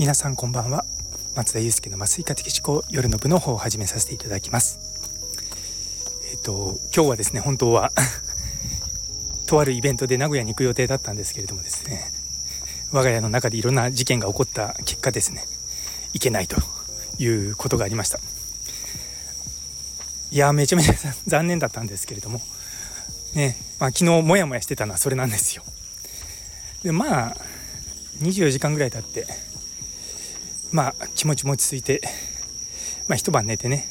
皆さんこんばんは。松田祐介の麻酔科的思考夜の部の方を始めさせていただきます。えっ、ー、と今日はですね本当は とあるイベントで名古屋に行く予定だったんですけれどもですね我が家の中でいろんな事件が起こった結果ですね行けないということがありました。いやめちゃめちゃ 残念だったんですけれどもねまあ、昨日モヤモヤしてたのはそれなんですよ。でまあ24時間ぐらい経ってまあ気持ちも落ち着いてまあ一晩寝てね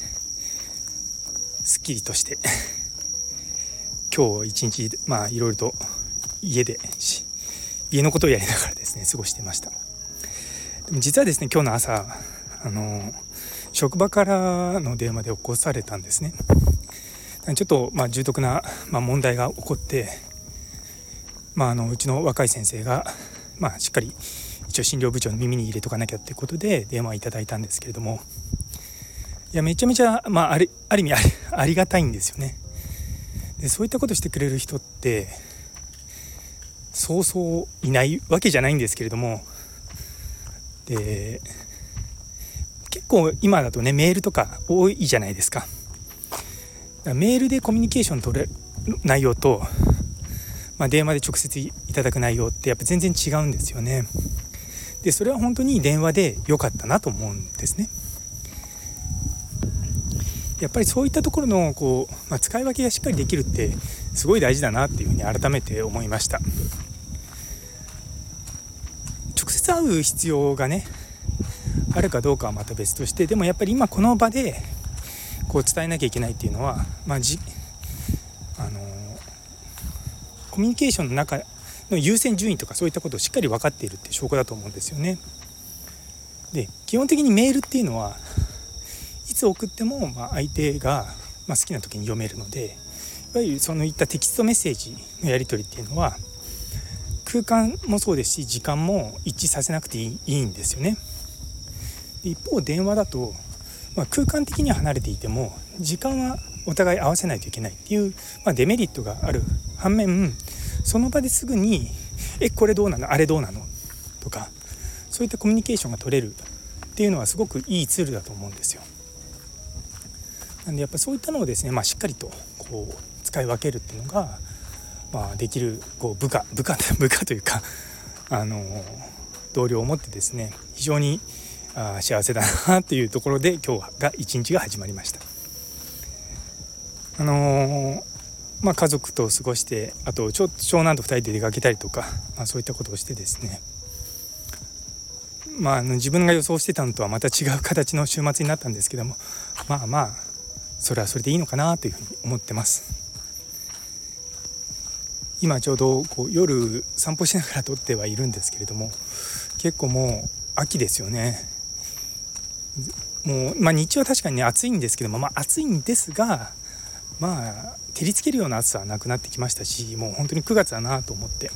すっきりとして今日一日まあいろいろと家で家のことをやりながらですね過ごしてました。でも実はですね今日の朝あの職場からの電話で起こされたんですね。ちょっとまあ重篤な、まあ、問題が起こって、まあ、あのうちの若い先生が、まあ、しっかり一応診療部長の耳に入れとかなきゃっていうことで電話いただいたんですけれどもいやめちゃめちゃ、まあ、あるある意味ありがたいんですよね。でそういったことしてくれる人ってそうそういないわけじゃないんですけれどもで結構今だとねメールとか多いじゃないですか。メールでコミュニケーション取れる内容と、まあ、電話で直接いただく内容ってやっぱ全然違うんですよね。でそれは本当に電話で良かったなと思うんですね。やっぱりそういったところのこう、まあ、使い分けがしっかりできるってすごい大事だなっていうふうに改めて思いました直接会う必要がねあるかどうかはまた別としてでもやっぱり今この場でこう伝えなきゃいけないっていうのは、まあ、じあのコミュニケーションの中の優先順位とかそういったことをしっかり分かっているって証拠だと思うんですよね。で基本的にメールっていうのは いつ送ってもま相手がま好きな時に読めるのでいわゆるそのいったテキストメッセージのやり取りっていうのは空間もそうですし時間も一致させなくていいんですよね。で一方電話だとまあ、空間的には離れていても時間はお互い合わせないといけないっていう、まあ、デメリットがある反面その場ですぐに「えこれどうなの？あれどうなの?」とかそういったコミュニケーションが取れるっていうのはすごくいいツールだと思うんですよ。なんでやっぱそういったのをですね、まあ、しっかりとこう使い分けるっていうのが、まあ、できるこう部下部下 部下というかあの同僚を持ってですね非常にあ幸せだなっていうところで今日が一日が始まりました。あのー、まあ、家族と過ごしてあと長男と2人で出かけたりとか、まあ、そういったことをしてですね。まあ、自分が予想してたのとはまた違う形の週末になったんですけどもまあまあそれはそれでいいのかなというふうに思ってます。今ちょうどこう夜散歩しながら撮ってはいるんですけれども結構もう秋ですよね。もう、まあ、日中は確かにね暑いんですけども、まあ、暑いんですがまあ照りつけるような暑さはなくなってきましたしもう本当に9月だなと思って。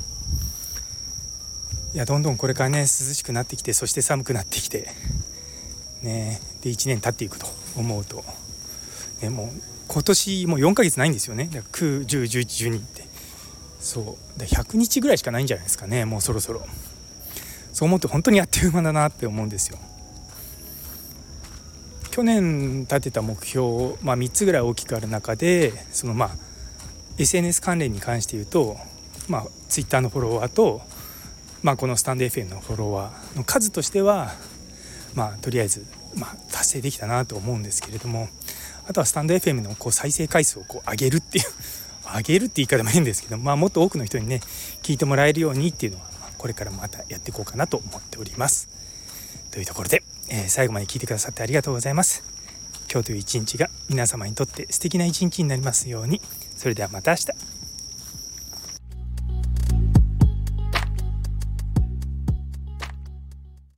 いやどんどんこれからね涼しくなってきてそして寒くなってきてねで1年経っていくと思うと、ね、もう今年もう4ヶ月ないんですよね。だから9 10 11 12って。そう。で100日ぐらいしかないんじゃないですかねもうそろそろ。そう思うと本当にあっという間だなって思うんですよ。去年立てた目標、まあ、3つぐらい大きくある中でそのまあ SNS 関連に関して言うと、まあ、Twitter のフォロワーと、まあ、このスタンド FM のフォロワーの数としては、まあ、とりあえず、まあ、達成できたなと思うんですけれどもあとはスタンド FM のこう再生回数をこう上げるっていう 上げるって言い方も変ですけど、まあ、もっと多くの人にね聞いてもらえるようにっていうのは、これからまたやっていこうかなと思っております。というところでえー、最後まで聞いてくださってありがとうございます。今日という一日が皆様にとって素敵な一日になりますように。それではまた明日。